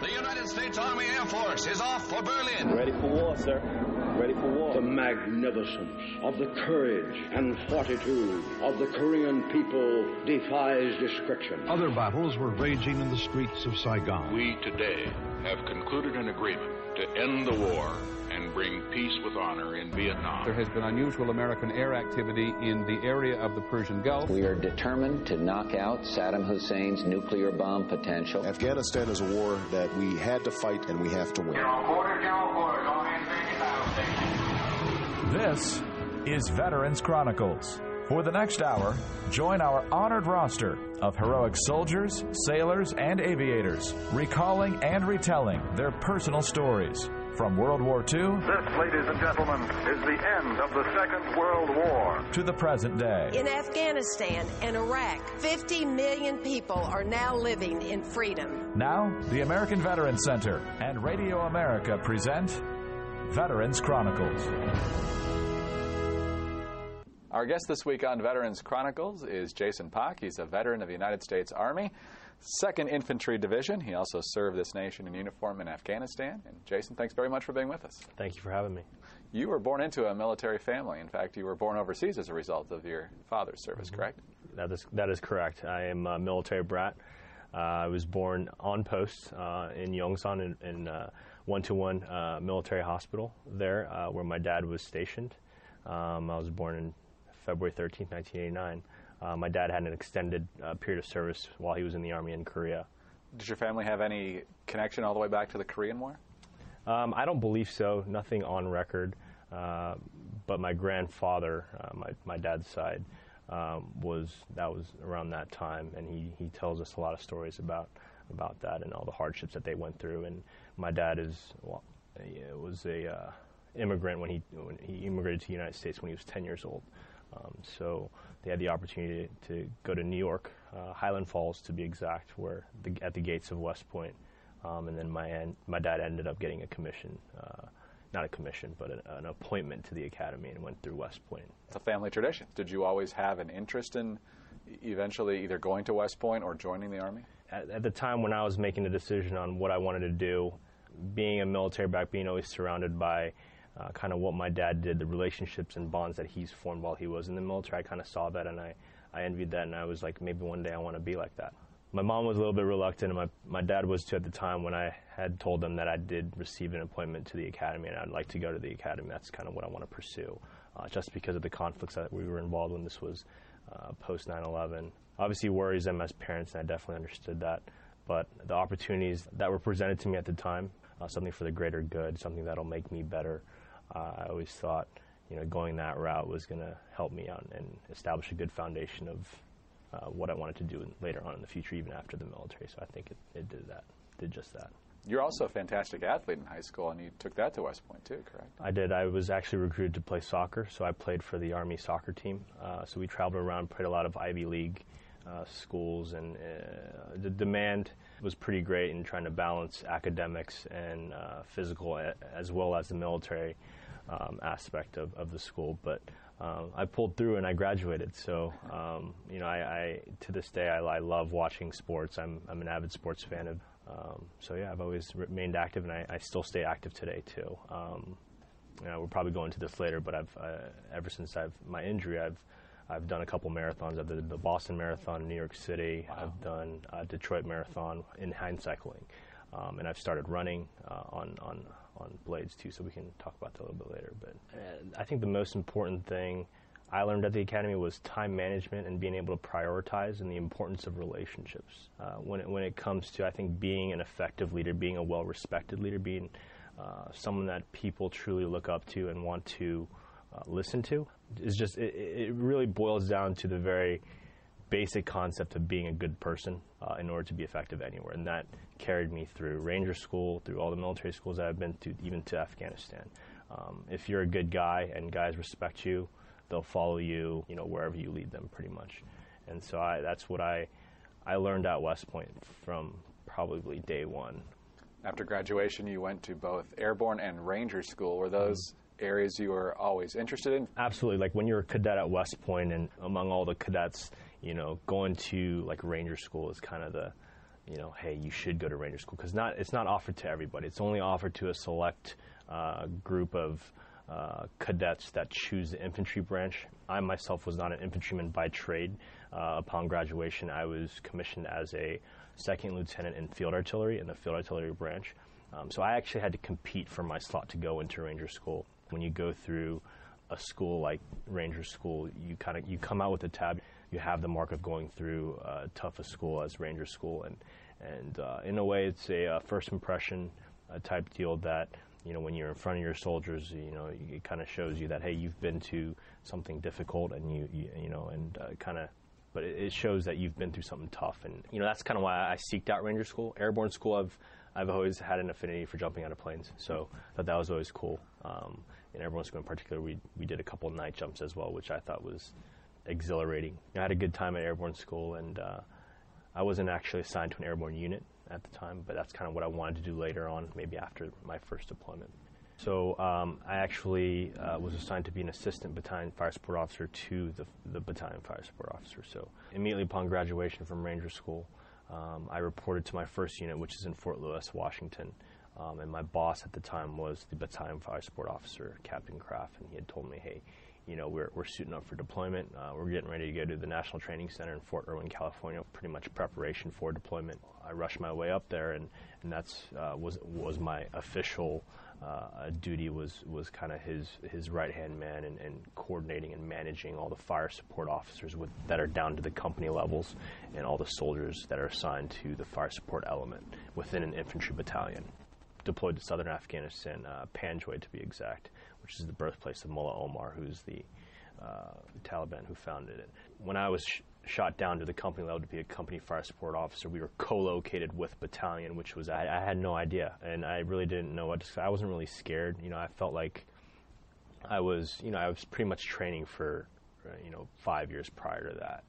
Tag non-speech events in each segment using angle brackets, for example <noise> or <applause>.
The United States Army Air Force is off for Berlin. Ready for war, sir. Ready for war. The magnificence of the courage and fortitude of the Korean people defies description. Other battles were raging in the streets of Saigon. We today have concluded an agreement to end the war and bring peace with honor in Vietnam. There has been unusual American air activity in the area of the Persian Gulf. We are determined to knock out Saddam Hussein's nuclear bomb potential. Afghanistan is a war that we had to fight and we have to win. This is Veterans Chronicles. For the next hour, join our honored roster of heroic soldiers, sailors, and aviators, recalling and retelling their personal stories from World War II. This, ladies and gentlemen, is the end of the Second World War. To the present day. In Afghanistan and Iraq, 50 million people are now living in freedom. Now, the American Veterans Center and Radio America present Veterans Chronicles. Our guest this week on Veterans Chronicles is Jason Pak. He's a veteran of the United States Army, 2nd Infantry Division. He also served this nation in uniform in Afghanistan. And Jason, thanks very much for being with us. Thank you for having me. You were born into a military family. In fact, you were born overseas as a result of your father's service, mm-hmm. correct? That is, that is correct. I am a military brat. Uh, I was born on post uh, in Yongsan in, uh, one-to-one uh, military hospital there, uh, where my dad was stationed. Um, I was born in February 13, 1989. Uh, my dad had an extended uh, period of service while he was in the Army in Korea. Did your family have any connection all the way back to the Korean War? Um, I don't believe so. Nothing on record. Uh, but my grandfather, uh, my, my dad's side, um, was that was around that time, and he, he tells us a lot of stories about about that and all the hardships that they went through. And my dad is well, was a uh, immigrant when he when he immigrated to the United States when he was 10 years old. Um, so they had the opportunity to go to New York, uh, Highland Falls to be exact, where the, at the gates of West Point. Um, and then my my dad ended up getting a commission, uh, not a commission, but an, an, appointment to the academy, and went through West Point. It's a family tradition. Did you always have an interest in eventually either going to West Point or joining the army? At, at the time when I was making the decision on what I wanted to do, being a military back, being always surrounded by uh, kind of what my dad did, the relationships and bonds that he's formed while he was in the military. I kind of saw that and I, I envied that, and I was like, maybe one day I want to be like that. My mom was a little bit reluctant, and my, my dad was too at the time when I had told them that I did receive an appointment to the academy and I'd like to go to the academy. That's kind of what I want to pursue, uh, just because of the conflicts that we were involved when this was uh, post 9 11. Obviously, worries them as parents, and I definitely understood that. But the opportunities that were presented to me at the time, uh, something for the greater good, something that'll make me better, uh, I always thought, you know, going that route was going to help me out and establish a good foundation of uh, what I wanted to do later on in the future, even after the military. So I think it, it did that, did just that. You're also a fantastic athlete in high school, and you took that to West Point too, correct? I did. I was actually recruited to play soccer, so I played for the Army soccer team. Uh, so we traveled around, played a lot of Ivy League uh, schools, and uh, the demand was pretty great in trying to balance academics and uh, physical, as well as the military um, aspect of, of the school. But um, I pulled through and I graduated. So, um, you know, I, I, to this day I, I, love watching sports. I'm, I'm an avid sports fan of. Um, so yeah, I've always remained active, and I, I still stay active today too. Um, you know, we'll probably go into this later, but I've uh, ever since I've my injury, I've I've done a couple marathons. I've done the Boston Marathon New York City. Wow. I've done uh, Detroit Marathon in hand cycling, um, and I've started running uh, on on on blades too, so we can talk about that a little bit later. But uh, I think the most important thing I learned at the academy was time management and being able to prioritize and the importance of relationships. Uh, when it, when it comes to I think being an effective leader, being a well-respected leader, being uh, someone that people truly look up to and want to uh, listen to is just it, it really boils down to the very basic concept of being a good person uh, in order to be effective anywhere. And that carried me through Ranger School, through all the military schools I've been to, even to Afghanistan. Um, if you're a good guy and guys respect you, they'll follow you, you know, wherever you lead them, pretty much. And so I, that's what I, I learned at West Point from probably day one. After graduation, you went to both airborne and Ranger School. Were those areas you were always interested in? Absolutely. Like when you're a cadet at West Point and among all the cadets, you know, going to like Ranger School is kind of the you know, hey, you should go to Ranger School because not it's not offered to everybody. It's only offered to a select uh, group of uh, cadets that choose the infantry branch. I myself was not an infantryman by trade. Uh, upon graduation, I was commissioned as a second lieutenant in field artillery in the field artillery branch. Um, so I actually had to compete for my slot to go into Ranger School. When you go through a school like Ranger School, you kind of you come out with a tab. You have the mark of going through uh, tough a school as Ranger School, and and uh, in a way, it's a uh, first impression uh, type deal that you know when you're in front of your soldiers, you know it kind of shows you that hey, you've been to something difficult, and you you, you know and uh, kind of. But it, shows that you've been through something tough, and you know that's kind of why I seeked out Ranger School, Airborne School. I've I've always had an affinity for jumping out of planes, so thought that was always cool. Um, in School in particular, we we did a couple night jumps as well, which I thought was exhilarating. I had a good time at Airborne School, and uh, I wasn't actually assigned to an airborne unit at the time, but that's kind of what I wanted to do later on, maybe after my first deployment. So um, I actually uh, was assigned to be an assistant battalion fire support officer to the, the battalion fire support officer. So immediately upon graduation from Ranger School, um, I reported to my first unit, which is in Fort Lewis, Washington. Um, and my boss at the time was the battalion fire support officer, Captain Kraft, and he had told me, hey, you know, we're, we're suiting up for deployment. Uh, we're getting ready to go to the National Training Center in Fort Irwin, California, pretty much preparation for deployment. I rushed my way up there, and, and that's uh, was was my official uh, duty was was kind of his his right hand man and, and, coordinating and managing all the fire support officers with, that are down to the company levels and all the soldiers that are assigned to the fire support element within an infantry battalion deployed to southern Afghanistan, uh, Panjway to be exact, which is the birthplace of Mullah Omar, who's the uh, Taliban who founded it. When I was sh- shot down to the company level to be a company fire support officer, we were co-located with battalion, which was I, I had no idea, and I really didn't know what to. I wasn't really scared. You know, I felt like I was, you know, I was pretty much training for, uh, you know, five years prior to that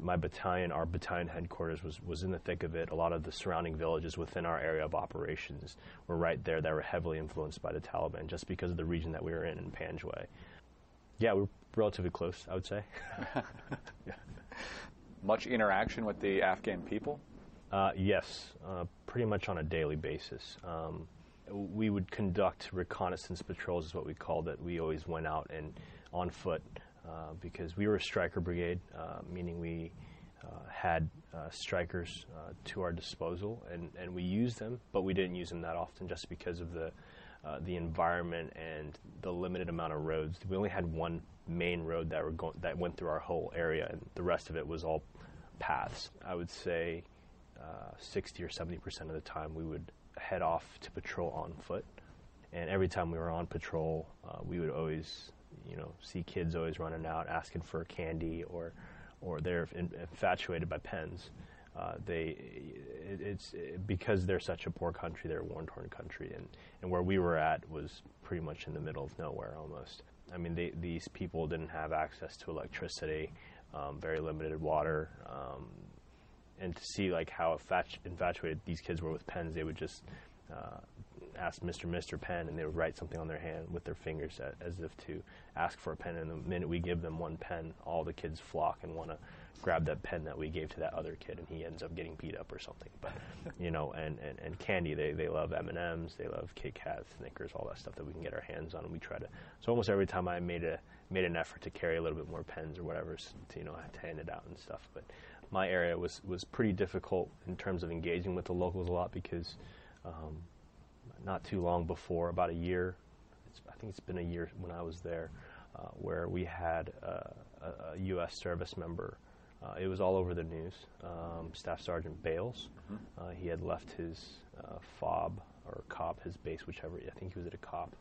my battalion, our battalion headquarters was, was in the thick of it. A lot of the surrounding villages within our area of operations were right there that were heavily influenced by the Taliban just because of the region that we were in in Panjway. Yeah, we are relatively close, I would say. yeah. <laughs> <laughs> Much interaction with the Afghan people? Uh, yes, uh, pretty much on a daily basis. Um, we would conduct reconnaissance patrols, is what we called it. We always went out and on foot because we were a Stryker brigade, uh, meaning we uh, had uh, Strykers uh, to our disposal, and, and we used them, but we didn't use them that often just because of the the environment and the limited amount of roads. We only had one main road that were go- that went through our whole area, and the rest of it was all paths. I would say 60 or 70 percent of the time we would head off to patrol on foot, and every time we were on patrol, we would always you know see kids always running out asking for candy or or they're infatuated by pens. Uh, they it, it's it, because they're such a poor country, they're a war torn country, and and where we were at was pretty much in the middle of nowhere almost. I mean, they, these people didn't have access to electricity, um, very limited water, um, and to see like how infatuated these kids were with pens, they would just uh, ask Mr. Mr. Pen, and they would write something on their hand with their fingers as if to ask for a pen. And the minute we give them one pen, all the kids flock and want to grab that pen that we gave to that other kid, and he ends up getting beat up or something. But <laughs> you know, and, and, and candy, they they love M and M's, they love Kit Kats, Snickers, all that stuff that we can get our hands on. And we try to. So almost every time I made a made an effort to carry a little bit more pens or whatever, to, you know, to hand it out and stuff. But my area was was pretty difficult in terms of engaging with the locals a lot because. Um, not too long before, about a year. I think it's been a year when I was there, uh, where we had uh, a, a, U.S. service member. Uh, it was all over the news. Um, Staff Sergeant Bales. Mm-hmm. Uh, he had left his uh, fob or cop, his base, whichever. I think he was at a cop,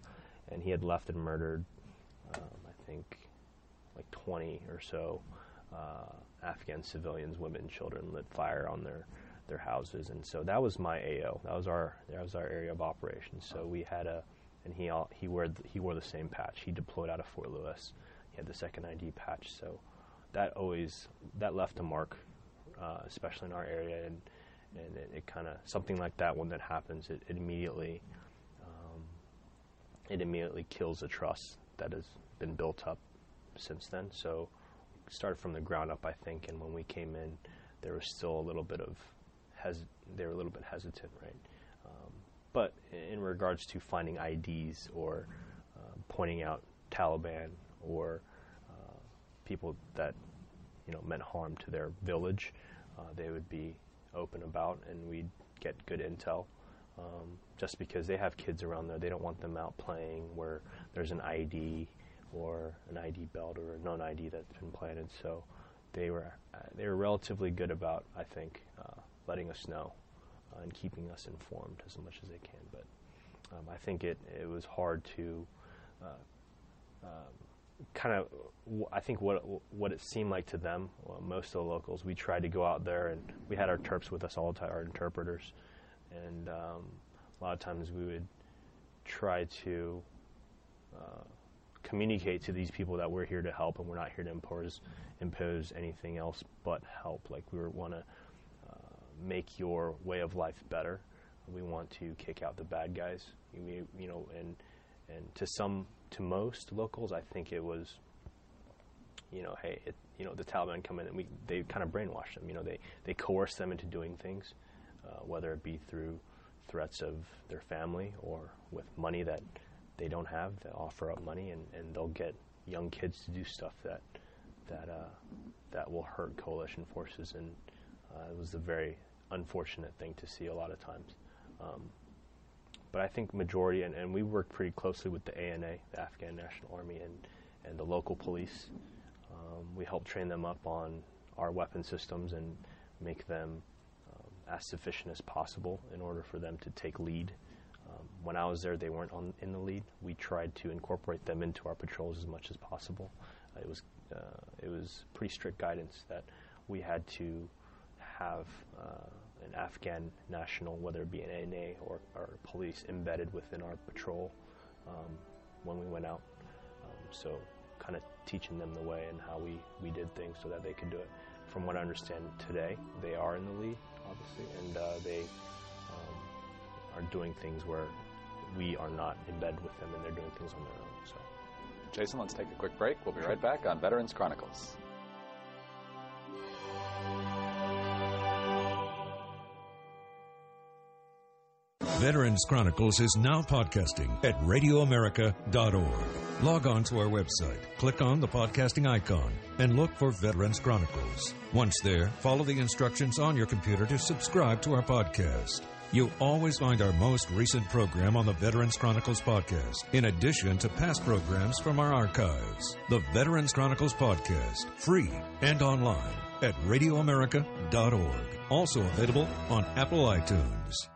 and he had left and murdered. Um, I think like 20 or so uh, Afghan civilians, women, children, lit fire on their their houses, and so that was my AO. That was our that was our area of operations. So we had a, and he all, he wore the, he wore the same patch. He deployed out of Fort Lewis. He had the second ID patch. So that always that left a mark, uh, especially in our area, and and it, it kind of something like that when that happens, it, it immediately um, it immediately kills the trust that has been built up since then. So started from the ground up, I think, and when we came in, there was still a little bit of hes- they're a little bit hesitant, right? Um, but in regards to finding IDs or uh, pointing out Taliban or uh, people that you know meant harm to their village, uh, they would be open about, and we'd get good intel. Um, just because they have kids around there, they don't want them out playing where there's an ID or an ID belt or a known ID that's been planted. So they were uh, they were relatively good about, I think, uh, letting us know uh, and keeping us informed as much as they can. But um, I think it it was hard to uh, um, kind of. I think what what it seemed like to them, well, most of the locals, we tried to go out there and we had our terps with us all the time, our interpreters, and um, a lot of times we would try to uh, communicate to these people that we're here to help and we're not here to impose impose anything else but help. Like we were want to make your way of life better. We want to kick out the bad guys. We, you know, and and to some, to most locals, I think it was, you know, hey, it, you know, the Taliban come in and we they kind of brainwash them. You know, they they coerce them into doing things, uh, whether it be through threats of their family or with money that they don't have. They offer up money and, and they'll get young kids to do stuff that that uh, that will hurt coalition forces, and uh, it was a very unfortunate thing to see a lot of times. Um, but I think majority, and, and we worked pretty closely with the ANA, the Afghan National Army, and, and the local police. Um, we helped train them up on our weapon systems and make them um, as sufficient as possible in order for them to take lead. Um, when I was there, they weren't on, in the lead. We tried to incorporate them into our patrols as much as possible. Uh, it was uh, it was pretty strict guidance that we had to have uh, an Afghan national, whether it be an ANA or, or police, embedded within our patrol um, when we went out. Um, so, kind of teaching them the way and how we, we did things so that they could do it. From what I understand today, they are in the lead, obviously, and uh, they um, are doing things where we are not in bed with them and they're doing things on their own. So. Jason, let's take a quick break. We'll be right back on Veterans Chronicles. Veterans Chronicles is now podcasting at RadioAmerica.org. Log on to our website, click on the podcasting icon, and look for Veterans Chronicles. Once there, follow the instructions on your computer to subscribe to our podcast. You'll always find our most recent program on the Veterans Chronicles podcast, in addition to past programs from our archives. The Veterans Chronicles podcast, free and online at RadioAmerica.org. Also available on Apple iTunes.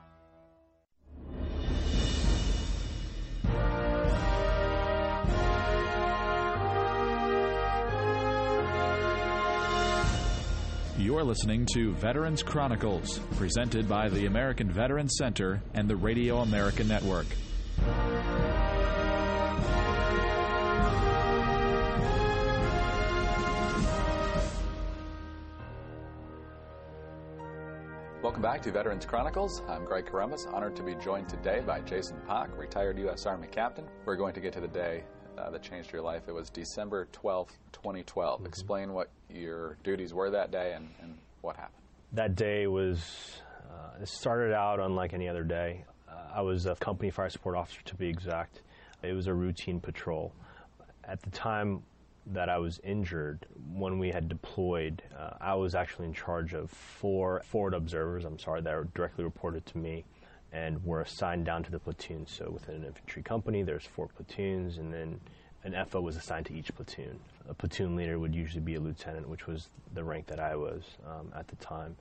You're listening to Veterans Chronicles, presented by the American Veterans Center and the Radio America Network. Welcome back to Veterans Chronicles. I'm Greg Corombos, honored to be joined today by Jason Pak, retired U.S. Army captain. We're going to get to the day uh, that changed your life. It was December 12th, 2012. Mm-hmm. Explain what your duties were that day and, and what happened. That day was, uh, it started out unlike any other day. Uh, I was a company fire support officer to be exact. It was a routine patrol. At the time that I was injured, when we had deployed, uh, I was actually in charge of four forward observers, I'm sorry, that were directly reported to me and were assigned down to the platoons. So within an infantry company, there's four platoons, and then an FO was assigned to each platoon. A platoon leader would usually be a lieutenant, which was the rank that I was um, at the time.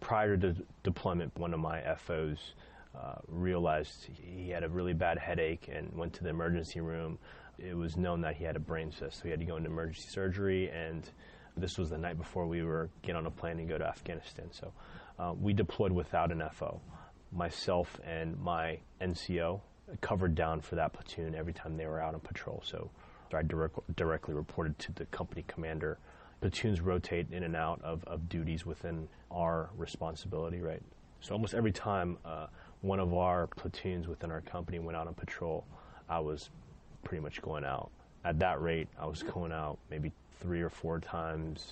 Prior to de- deployment, one of my FOs uh, realized he had a really bad headache and went to the emergency room. It was known that he had a brain cyst, so he had to go into emergency surgery. And this was the night before we were get on a plane and go to Afghanistan. So uh, we deployed without an FO myself and my NCO covered down for that platoon every time they were out on patrol. So I direct, directly reported to the company commander. Platoons rotate in and out of, of duties within our responsibility, right? So almost every time uh, one of our platoons within our company went out on patrol, I was pretty much going out. At that rate, I was going out maybe three or four times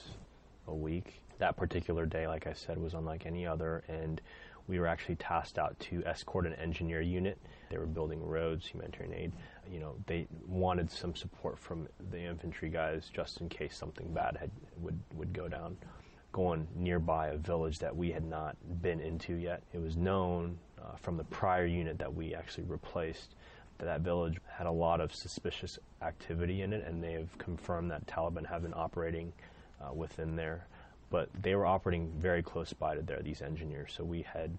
a week. That particular day, like I said, was unlike any other, and we were actually tasked out to escort an engineer unit. They were building roads, humanitarian aid. You know, they wanted some support from the infantry guys just in case something bad had, would would go down. Going nearby a village that we had not been into yet. It was known uh, from the prior unit that we actually replaced that that village had a lot of suspicious activity in it, and they have confirmed that Taliban have been operating uh, within there but they were operating very close by to there, these engineers. So we had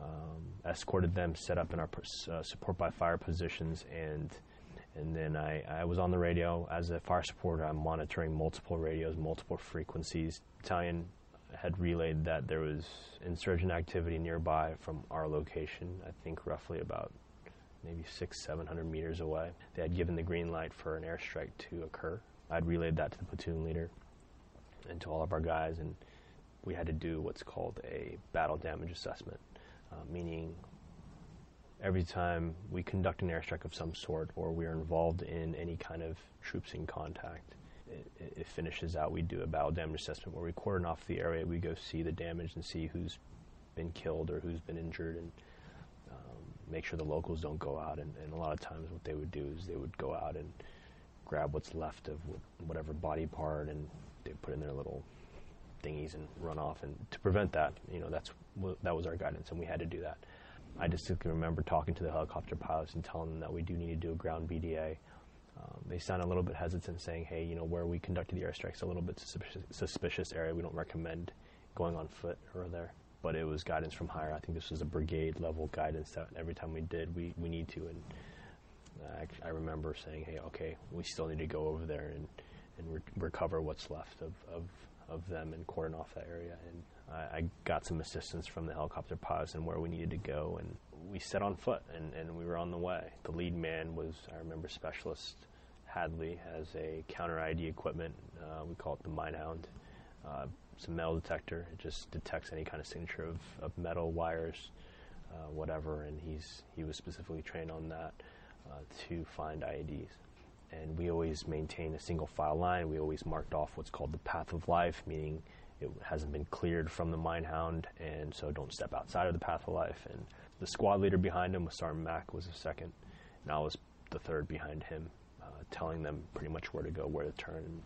um, escorted them, set up in our uh, support by fire positions, and and then I, I was on the radio as a fire supporter. I'm monitoring multiple radios, multiple frequencies. Battalion had relayed that there was insurgent activity nearby from our location. I think roughly about maybe six, seven hundred meters away. They had given the green light for an airstrike to occur. I'd relayed that to the platoon leader and to all of our guys, and we had to do what's called a battle damage assessment, uh, meaning every time we conduct an airstrike of some sort or we are involved in any kind of troops in contact, it, it, finishes out. We do a battle damage assessment where we cordon off the area. We go see the damage and see who's been killed or who's been injured, and um, make sure the locals don't go out. And, and, a lot of times, what they would do is they would go out and grab what's left of whatever body part and they put in their little thingies and run off. And to prevent that, you know, that's that was our guidance, and we had to do that. I distinctly remember talking to the helicopter pilots and telling them that we do need to do a ground BDA. Um, they sound a little bit hesitant, saying, "Hey, you know, where we conducted the airstrikes, a little bit suspicious, area. We don't recommend going on foot or there." But it was guidance from higher. I think this was a brigade level guidance that every time we did, we, we need to. And I, I remember saying, "Hey, okay, we still need to go over there and and re- recover what's left of, of, of them and cordon off that area. And I, I, got some assistance from the helicopter pilots and where we needed to go, and we set on foot and, and we were on the way. The lead man was, I remember, Specialist Hadley has a counter ID equipment. Uh, we call it the Minehound. Uh, it's a metal detector. It just detects any kind of signature of, of metal wires, uh, whatever. And he's he was specifically trained on that uh, to find IEDs and we always maintain a single file line. We always marked off what's called the path of life, meaning it hasn't been cleared from the minehound, and so don't step outside of the path of life. And the squad leader behind him was Sergeant Mack, was the second, and I was the third behind him, uh, telling them pretty much where to go, where to turn, and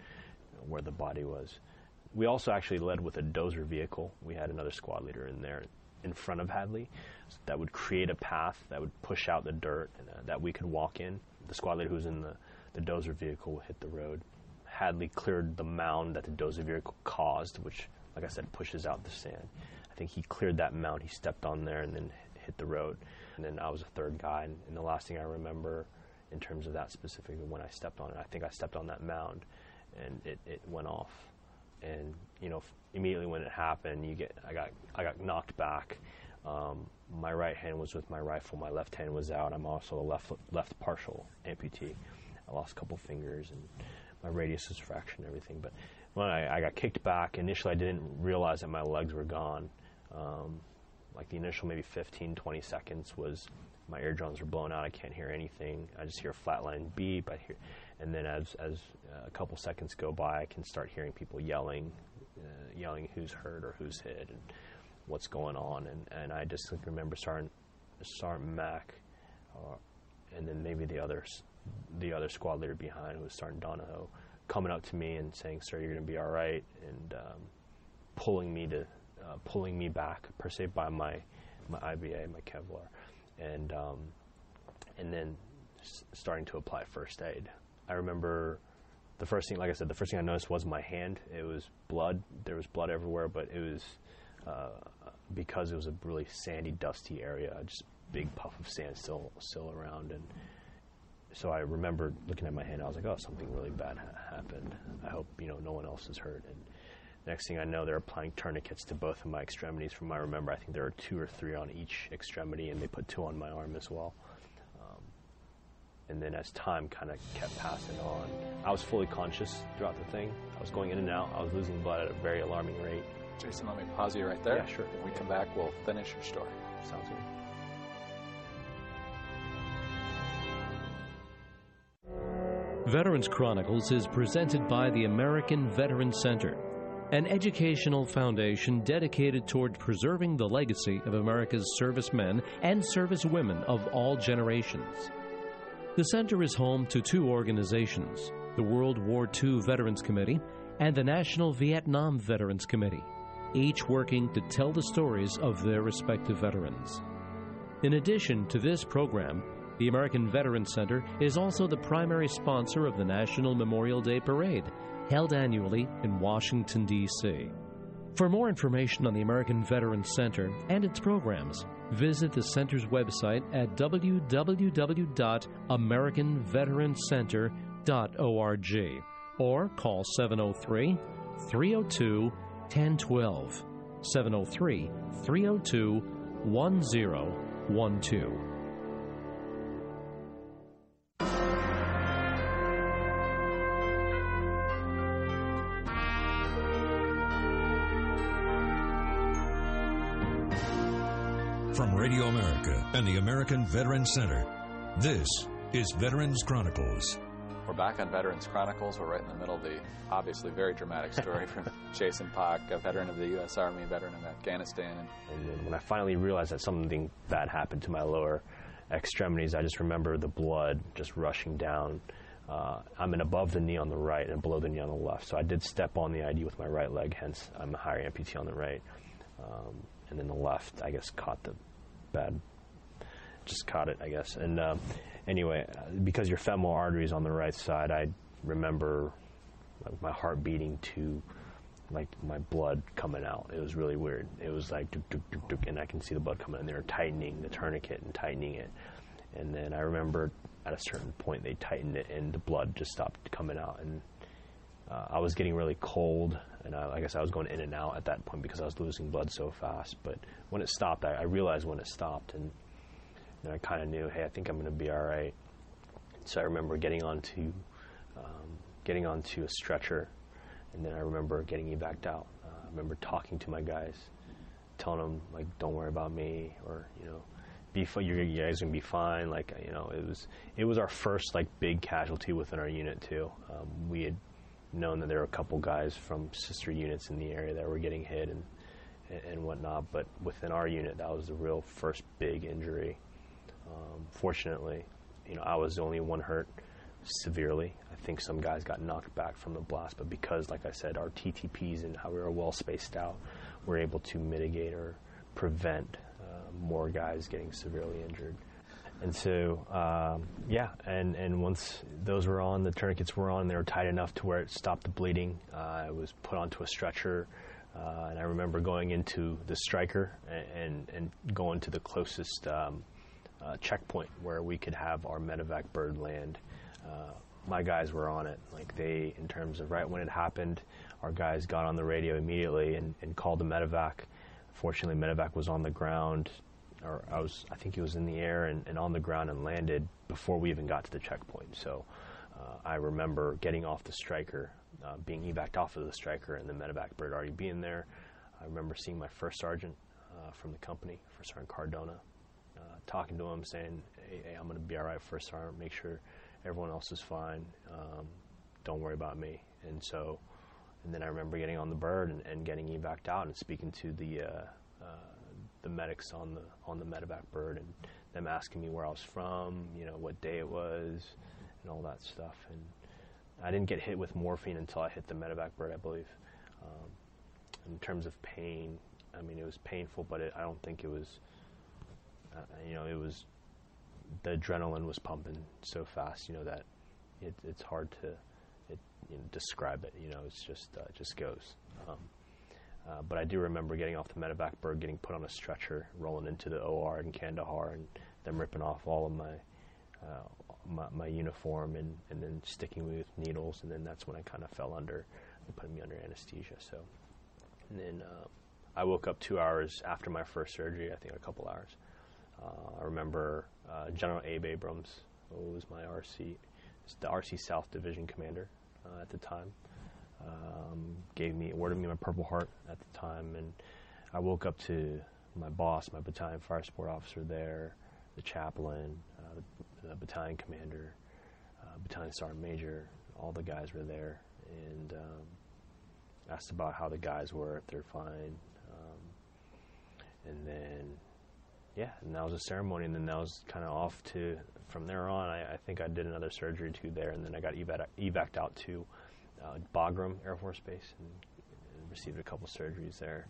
where the body was. We also actually led with a dozer vehicle. We had another squad leader in there in front of Hadley that would create a path that would push out the dirt and, uh, that we could walk in. The squad leader who was in the the dozer vehicle hit the road. Hadley cleared the mound that the dozer vehicle caused, which, like I said, pushes out the sand. I think he cleared that mound. He stepped on there and then hit the road. And then I was a third guy. And, and the last thing I remember in terms of that specifically when I stepped on it, I think I stepped on that mound and it, it went off. And, you know, immediately when it happened, you get, I got, I got knocked back. Um, my right hand was with my rifle. My left hand was out. I'm also a left, left partial amputee. I lost a couple fingers and my radius was fractured and everything. But when I, I, got kicked back, initially I didn't realize that my legs were gone. Um, like the initial maybe 15, 20 seconds was my eardrums were blown out. I can't hear anything. I just hear a flatline beep. I hear, and then as as uh, a couple seconds go by, I can start hearing people yelling, uh, yelling who's hurt or who's hit and what's going on. And and I just remember Sergeant Sergeant Mack, uh, and then maybe the others the other squad leader behind, who was Sergeant Donahoe, coming up to me and saying, "Sir, you're going to be all right," and um, pulling me to uh, pulling me back per se by my my IBA, my Kevlar, and um, and then s- starting to apply first aid. I remember the first thing, like I said, the first thing I noticed was my hand. It was blood. There was blood everywhere, but it was uh, because it was a really sandy, dusty area. Just big puff of sand still still around, and so I remember looking at my hand. I was like, "Oh, something really bad ha- happened. I hope you know no one else is hurt." And next thing I know, they're applying tourniquets to both of my extremities. From what I remember, I think there were two or three on each extremity, and they put two on my arm as well. Um, and then as time kind of kept passing on, I was fully conscious throughout the thing. I was going in and out. I was losing blood at a very alarming rate. Jason, let me pause you right there. Yeah, sure. When we come back, we'll finish your story. Sounds good. Veterans Chronicles is presented by the American Veteran Center. an educational foundation dedicated toward preserving the legacy of America's servicemen and servicewomen of all generations. The center is home to two organizations the World War II Veterans Committee and the National Vietnam Veterans Committee, each working to tell the stories of their respective veterans. In addition to this program, the American Veterans Center is also the primary sponsor of the National Memorial Day Parade, held annually in Washington, D.C. For more information on the American Veterans Center and its programs, visit the center's website at www.americanveteranscenter.org or call 703 302 1012. 703 302 1012. From Radio America and the American Veterans Center, this is Veterans Chronicles. We're back on Veterans Chronicles. We're right in the middle of the obviously very dramatic story from <laughs> Jason Pak, a veteran of the U.S. Army, veteran of Afghanistan. And then when I finally realized that something bad happened to my lower extremities, I just remember the blood just rushing down. Uh, I'm in above the knee on the right and below the knee on the left. So I did step on the ID with my right leg, hence I'm a higher amputee on the right. Um, and then the left, I guess, caught the bad, just caught it, I guess. And um, anyway, because your femoral artery is on the right side, I remember like, my heart beating to like my blood coming out. It was really weird. It was like, and I can see the blood coming, and they were tightening the tourniquet and tightening it. And then I remember at a certain point they tightened it, and the blood just stopped coming out. And uh, I was getting really cold, and I, I, guess I was going in and out at that point because I was losing blood so fast. But when it stopped, I, I realized when it stopped, and then I kind of knew, hey, I think I'm going to be all right. So I remember getting onto um, getting onto a stretcher, and then I remember getting backed out. Uh, I remember talking to my guys, telling them like, "Don't worry about me," or you know, "Be you guys gonna be fine." Like you know, it was it was our first like big casualty within our unit too. Um, we had known that there were a couple guys from sister units in the area that were getting hit and and whatnot, but within our unit, that was the real first big injury. Um, fortunately, you know, I was the only one hurt severely. I think some guys got knocked back from the blast, but because, like I said, our TTPs and how we were well spaced out, we're able to mitigate or prevent uh, more guys getting severely injured. And so, um, yeah, and, and once those were on, the tourniquets were on, they were tight enough to where it stopped the bleeding. Uh, was put onto a stretcher, uh, and I remember going into the Stryker and, and, and going to the closest um, uh, checkpoint where we could have our medevac bird land. Uh, my guys were on it. Like they, in terms of right when it happened, our guys got on the radio immediately and, and called the medevac. Fortunately, medevac was on the ground or I was, I think he was in the air and, and on the ground and landed before we even got to the checkpoint. So uh, I remember getting off the Stryker, uh, being evac off of the Stryker, and the medevac bird already being there. I remember seeing my first sergeant uh, from the company, First Sergeant Cardona, uh, talking to him, saying, "Hey, hey I'm going to be all right, First Sergeant. Make sure everyone else is fine. Um, don't worry about me." And so, and then I remember getting on the bird and, and getting evac out and speaking to the uh, uh, the medics on the on the medevac bird and them asking me where I was from, you know, what day it was, and all that stuff. And I didn't get hit with morphine until I hit the medevac bird, I believe. Um, in terms of pain, I mean, it was painful, but it, I don't think it was. Uh, you know, it was the adrenaline was pumping so fast, you know, that it, it's hard to it, you know, describe it. You know, it's just uh, just goes. Um, uh, but I do remember getting off the medevac getting put on a stretcher, rolling into the OR in Kandahar, and them ripping off all of my uh, my, my, uniform and, and then sticking me with needles, and then that's when I kind of fell under and put me under anesthesia. So, and then uh, I woke up two hours after my first surgery. I think a couple hours. Uh, I remember uh, General Abe Abrams, who was my RC, the RC South Division commander at the time um, gave me awarded me my Purple Heart at the time, and I woke up to my boss, my battalion fire support officer there, the chaplain, uh, the, the, battalion commander, uh, battalion sergeant major, all the guys were there, and um, asked about how the guys were, if they're fine. Um, and then, yeah, and that was a ceremony, and then that was kind of off to, from there on, I, I, think I did another surgery too there, and then I got evac- evac'd out to uh, Bagram Air Force Base and, received a couple surgeries there,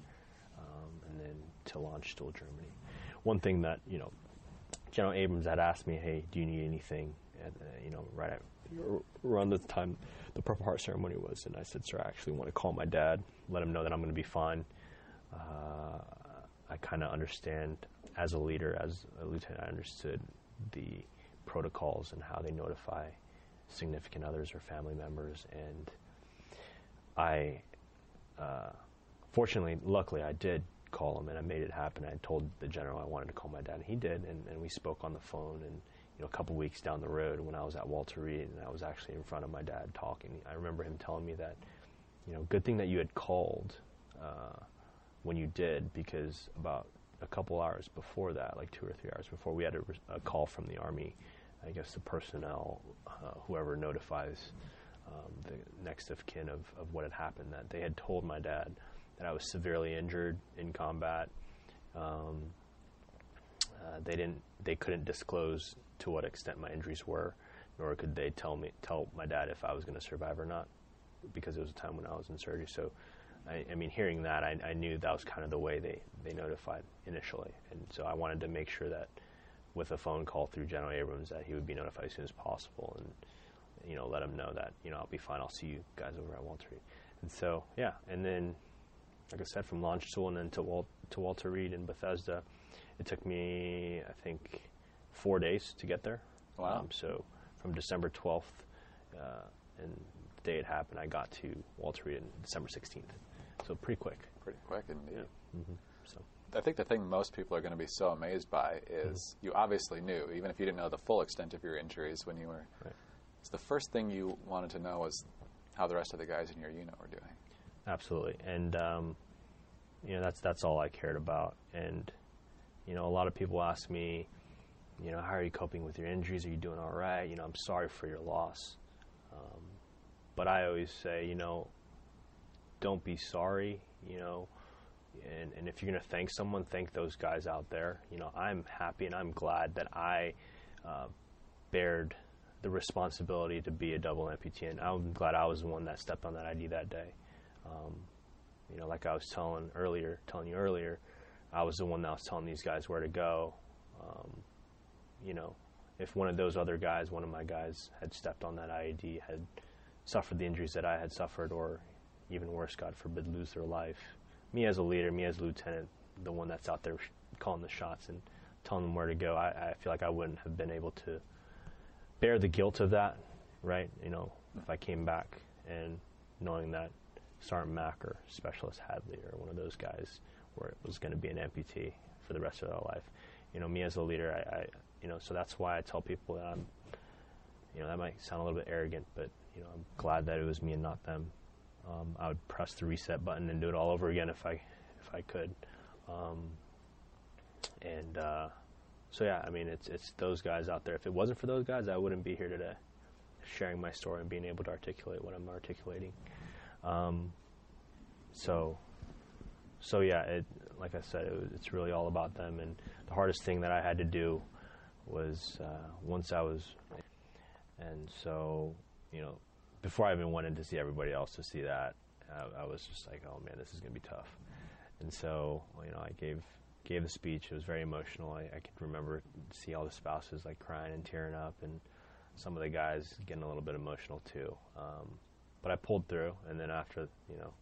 um, and then to Landstuhl, Germany. One thing that, you know, General Abrams had asked me, hey, do you need anything? And, uh, you know, right at, around the time the Purple Heart ceremony was, and I said, sir, I actually want to call my dad, let him know that I'm going to be fine. Uh, I kind of understand, as a leader, as a lieutenant, I understood the protocols and how they notify significant others or family members, and I, uh, fortunately, luckily, I did call him and I made it happen. I told the general I wanted to call my dad, and he did, and, and we spoke on the phone. And you know, a couple weeks down the road, when I was at Walter Reed, and I was actually in front of my dad talking, I remember him telling me that, you know, good thing that you had called uh, when you did, because about a couple hours before that, like two or three hours before, we had a, a call from the army. I guess the personnel, uh, whoever notifies um, the next of kin of, of what had happened, that they had told my dad that I was severely injured in combat. Um, uh, they didn't. They couldn't disclose to what extent my injuries were, nor could they tell me tell my dad if I was going to survive or not, because it was a time when I was in surgery. So, I, I mean, hearing that, I, I, knew that was kind of the way they they notified initially, and so I wanted to make sure that with a phone call through General Abrams that he would be notified as soon as possible, and you know let him know that you know I'll be fine. I'll see you guys over at Walter Reed. And so yeah, and then like I said, from Landstuhl and then to, Wal- to Walter Reed in Bethesda. It took me, I think, four days to get there. Wow. Um, so from December 12th uh, and the day it happened, I got to Walter Reed on December 16th. So pretty quick. Pretty quick indeed. Yeah. Mm-hmm. So. I think the thing most people are going to be so amazed by is mm-hmm. you obviously knew, even if you didn't know the full extent of your injuries when you were. Right. The first thing you wanted to know was how the rest of the guys in your unit were doing. Absolutely, and um, you know that's that's all I cared about. And you know, a lot of people ask me, you know, how are you coping with your injuries? Are you doing all right? You know, I'm sorry for your loss. Um, but I always say, you know, don't be sorry. You know, and and if you're gonna thank someone, thank those guys out there. You know, I'm happy and I'm glad that I uh, bared the responsibility to be a double amputee, and I'm glad I was the one that stepped on that ID that day. Um, you know, like I was telling earlier, telling you earlier, I was the one that was telling these guys where to go. Um, you know, if one of those other guys, one of my guys, had stepped on that IED, had suffered the injuries that I had suffered, or even worse, God forbid, lose their life, me as a leader, me as a lieutenant, the one that's out there calling the shots and telling them where to go, I, I feel like I wouldn't have been able to bear the guilt of that, right? You know, if I came back and knowing that Sergeant Mack or Specialist Hadley or one of those guys was going to be an amputee for the rest of their life. You know, me as a leader, I, I, you know, so that's why I tell people that I'm, you know, that might sound a little bit arrogant, but you know, I'm glad that it was me and not them. Um, I would press the reset button and do it all over again if I, if I could. Um, and uh, so yeah, I mean, it's it's those guys out there. If it wasn't for those guys, I wouldn't be here today, sharing my story and being able to articulate what I'm articulating. Um, so, so yeah, it, like I said, it, it's really all about them. And the hardest thing that I had to do was uh, once I was, and so you know, before I even went in to see everybody else to see that, I, I was just like, oh man, this is gonna be tough. And so, you know, I gave gave the speech. It was very emotional. I, I could remember see all the spouses like crying and tearing up, and some of the guys getting a little bit emotional too. Um, but I pulled through, and then after, you know,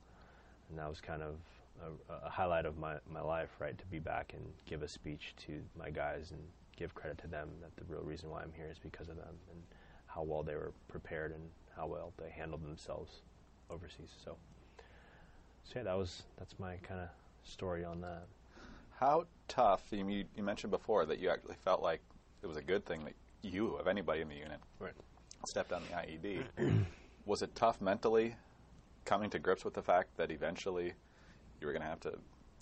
and that was kind of a, a, highlight of my, my life, right? To be back and give a speech to my guys and give credit to them that the real reason why I'm here is because of them and how well they were prepared and how well they handled themselves overseas. So, so yeah, that was that's my kind of story on that. How tough? You, you mentioned before that you actually felt like it was a good thing that you, of anybody in the unit, right. stepped on the IED. <clears throat> was it tough mentally coming to grips with the fact that eventually you were going to have to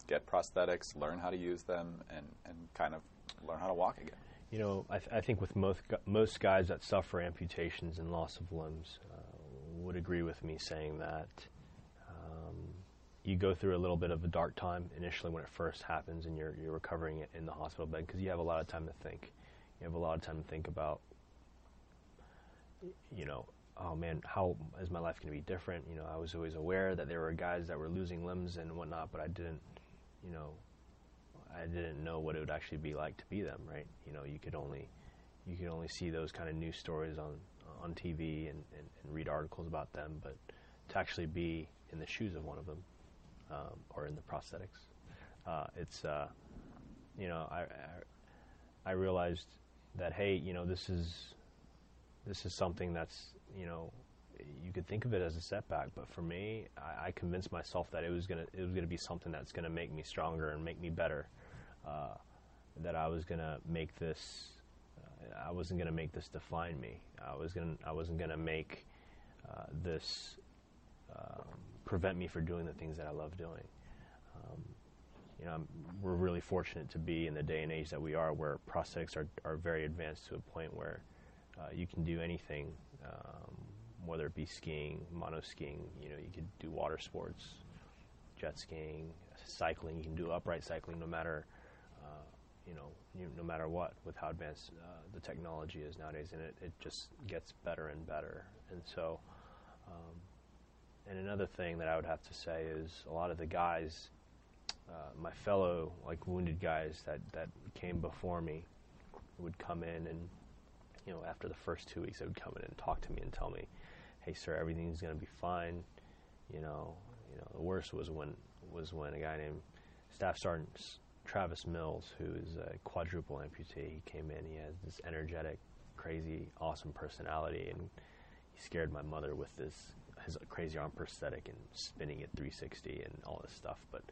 get prosthetics, learn how to use them, and, and kind of learn how to walk again? You know, I, th- I think with most most guys that suffer amputations and loss of limbs uh, would agree with me saying that you go through a little bit of a dark time initially when it first happens and you're you're recovering in the hospital bed because you have a lot of time to think. You have a lot of time to think about, you know, oh man, how is my life going to be different? You know, I was always aware that there were guys that were losing limbs and whatnot, but I didn't, you know, I didn't know what it would actually be like to be them, right? You know, you could only you could only see those kind of news stories on on TV and, and, and read articles about them, but to actually be in the shoes of one of them um, or in the prosthetics, uh, it's uh, you know I, I realized that hey, you know this is this is something that's you know you could think of it as a setback, but for me, I, I convinced myself that it was gonna it was gonna be something that's gonna make me stronger and make me better. Uh, that I was gonna make this. Uh, I wasn't gonna make this define me. I was gonna. I wasn't gonna make uh, this um, prevent me from doing the things that I love doing. Um, you know, I'm, we're really fortunate to be in the day and age that we are, where prosthetics are are very advanced to a point where uh, you can do anything. Um, whether it be skiing, mono skiing, you know, you could do water sports, jet skiing, cycling. You can do upright cycling, no matter, uh, you know, you, no matter what, with how advanced uh, the technology is nowadays, and it, it just gets better and better. And so, um, and another thing that I would have to say is a lot of the guys, uh, my fellow like wounded guys that that came before me, would come in and you know, after the first two weeks, they would come in and talk to me and tell me, "Hey, sir, everything's going to be fine." You know, you know. The worst was when was when a guy named Staff Sergeant Travis Mills, who is a quadruple amputee, he came in. He has this energetic, crazy, awesome personality, and he scared my mother with this his crazy arm prosthetic and spinning it 360 and all this stuff. But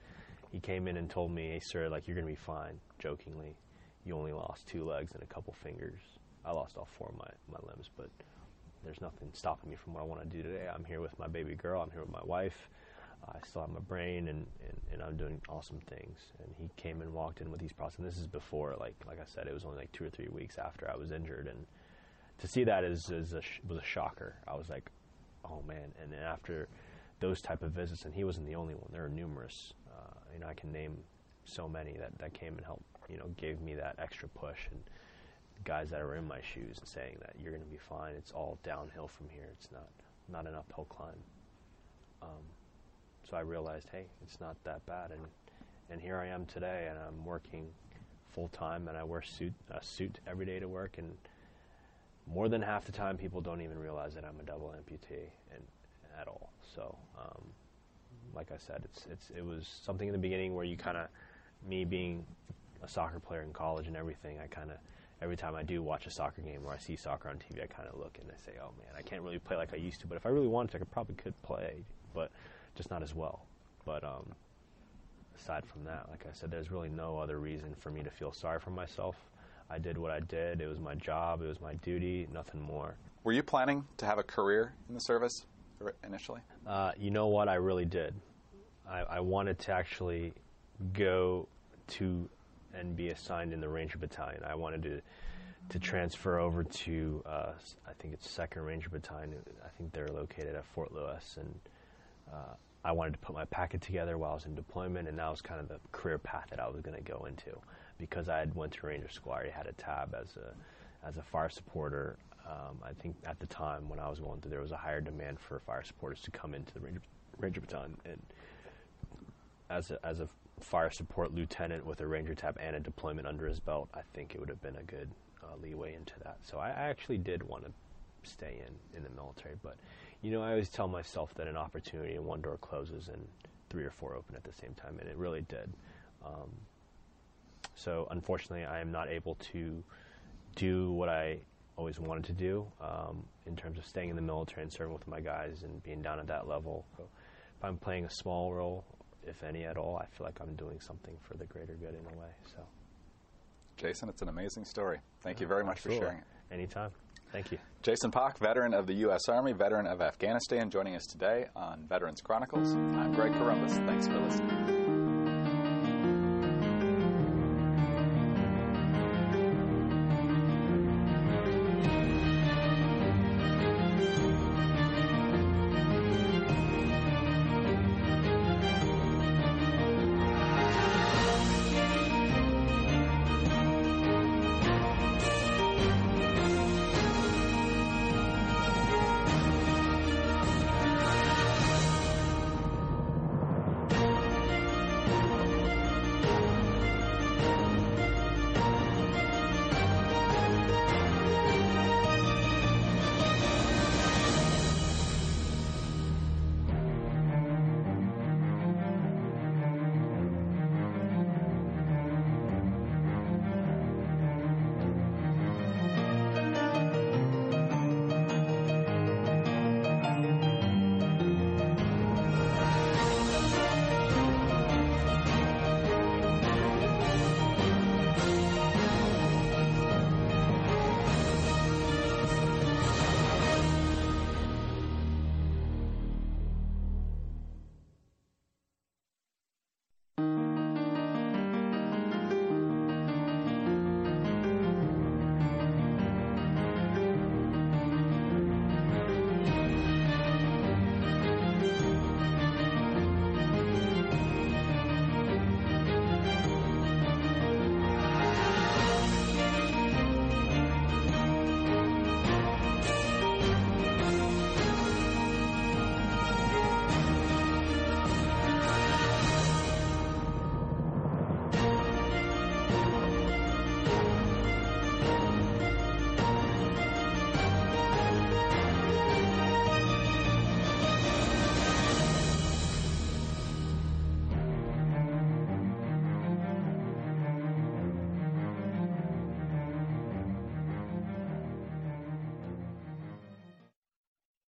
he came in and told me, "Hey, sir, like you're to be fine." Jokingly, you only lost two legs and a couple fingers. I lost all four of my, my limbs, but there's nothing stopping me from what I want to do today. I'm here with my baby girl. I'm here with my wife. I still have my brain, and, and, and I'm doing awesome things. And he came and walked in with these process. And this is before, like like I said, it was only like two or three weeks after I was injured, and to see that is, is a sh- was a shocker. I was like, oh man. And then after those type of visits, and he wasn't the only one. There are numerous. Uh, you know, I can name so many that, that came and helped. You know, gave me that extra push and guys that are in my shoes and saying that you're going to be fine. It's all downhill from here. It's not not an uphill climb. Um, so I realized, hey, it's not that bad, and and here I am today, and I'm working full time, and I wear suit a suit every day to work, and more than half the time, people don't even realize that I'm a double amputee, and at all. So, um, like I said, it's it's it was something in the beginning where you kind of, me being a soccer player in college and everything, I kind of every time I do watch a soccer game or I see soccer on TV, I kind of look and I say, "Oh man, I can't really play like I used to." But if I really wanted to, I could probably could play, but just not as well. But um, aside from that, like I said, there's really no other reason for me to feel sorry for myself. I did what I did. It was my job. It was my duty. Nothing more. Were you planning to have a career in the service initially? Uh, you know what? I really did. I, I wanted to actually go to and be assigned in the Ranger Battalion. I wanted to to transfer over to uh, I think it's Second Ranger Battalion. I think they're located at Fort Lewis, and uh, I wanted to put my packet together while I was in deployment, and that was kind of the career path that I was going to go into because I had went to Ranger School. I had a tab as a as a fire supporter. Um, I think at the time when I was going through, there was a higher demand for fire supporters to come into the Ranger, Ranger Battalion, and as a, as a fire support lieutenant with a ranger tab and a deployment under his belt, I think it would have been a good uh, leeway into that. So I, I actually did want to stay in in the military, but you know I always tell myself that an opportunity and one door closes and three or four open at the same time, and it really did. Um, so unfortunately, I am not able to do what I always wanted to do um, in terms of staying in the military and serving with my guys and being down at that level. So if I'm playing a small role if any at all, I feel like I'm doing something for the greater good in a way. So, Jason, it's an amazing story. Thank you very much Absolutely. for sharing it. Anytime. Thank you. Jason Pak, veteran of the U.S. Army, veteran of Afghanistan, joining us today on Veterans Chronicles. I'm Greg Corombos. Thanks for listening.